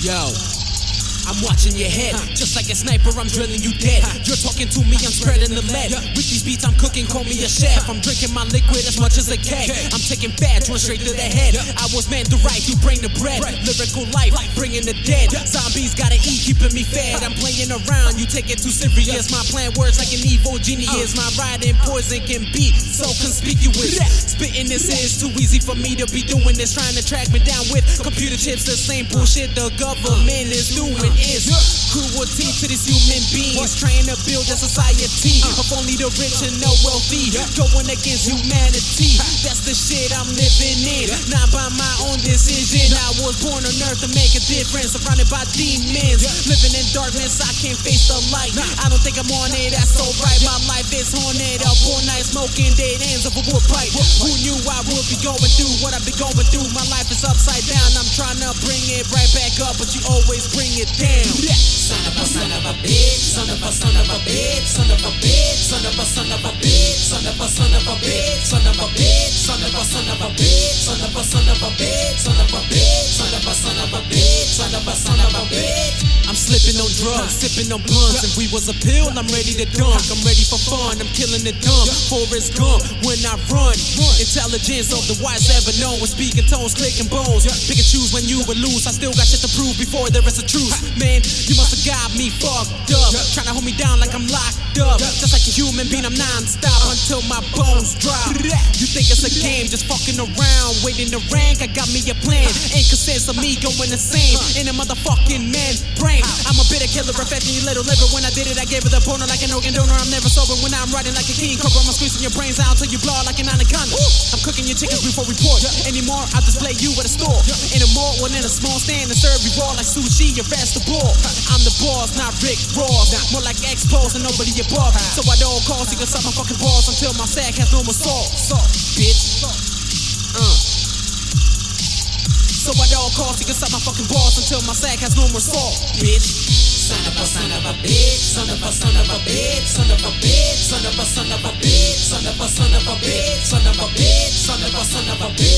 Yo. I'm watching your head, just like a sniper. I'm drilling you dead. You're talking to me, I'm spreading the lead. With these beats, I'm cooking. Call me a chef. I'm drinking my liquid as much as a keg. I'm taking fat, one straight to the head. I was meant to write, you bring the bread. Lyrical life, bringing the dead. Zombies gotta eat, keeping me fed. I'm playing around, you take it too serious. My plan words like an evil genius. My riding poison can be so conspicuous. Spitting this is too easy for me to be doing this. Trying to track me down with computer chips, the same bullshit the government is doing is cruelty to these human beings. Trying to build a society of only the rich and the wealthy. Going against humanity. Shit I'm living in. Not by my own decision. I was born on earth to make a difference. Surrounded by demons. Living in darkness, I can't face the light. I don't think I'm on it, that's alright. My life is haunted up all night, smoking dead ends of a wood pipe. Who knew I would be going through what I've been going through? My life is upside down. I'm trying to bring it right back up, but you always bring it down. Son of a son of a bitch, son of a son of a bitch, son of a bitch, slipping on drugs, sipping on blunts. If we was a pill, I'm ready to dunk. I'm ready for fun, I'm killing the dumb. Forrest Gump when I run. Intelligence of the wise ever known. With speaking tones, clicking bones. Pick and choose when you would lose. I still got shit to prove before there is a truth. Man, you must have got human being, I'm non-stop until my bones drop. You think it's a game, just fucking around, waiting to rank. I got me a plan. Ain't consensus of me going insane in a motherfucking man brain. I'm a bitter killer, affecting your little liver. When I did it, I gave it a boner like an organ donor. I'm never sober when I'm riding like a king cobra. I'm squeezing your brains out till you blow like an anaconda. I'm cooking your chickens before we pour. Anymore, I'll display you at a store. Anymore, one in a small stand and serve you raw like sushi or vegetable. I'm the boss, not Rick Ross. More like Pros and nobody above. So I don't call, you can stop my fucking balls until my sack has no more salt. Salt, bitch. Uh. So I don't call, you can stop my fucking balls until my sack has no more salt, bitch. Son of a son of a bitch, son of a son of a bitch, son of a bitch, son of a son of a bitch, son of a son of a bitch, son of a bitch, son of a son of a bitch.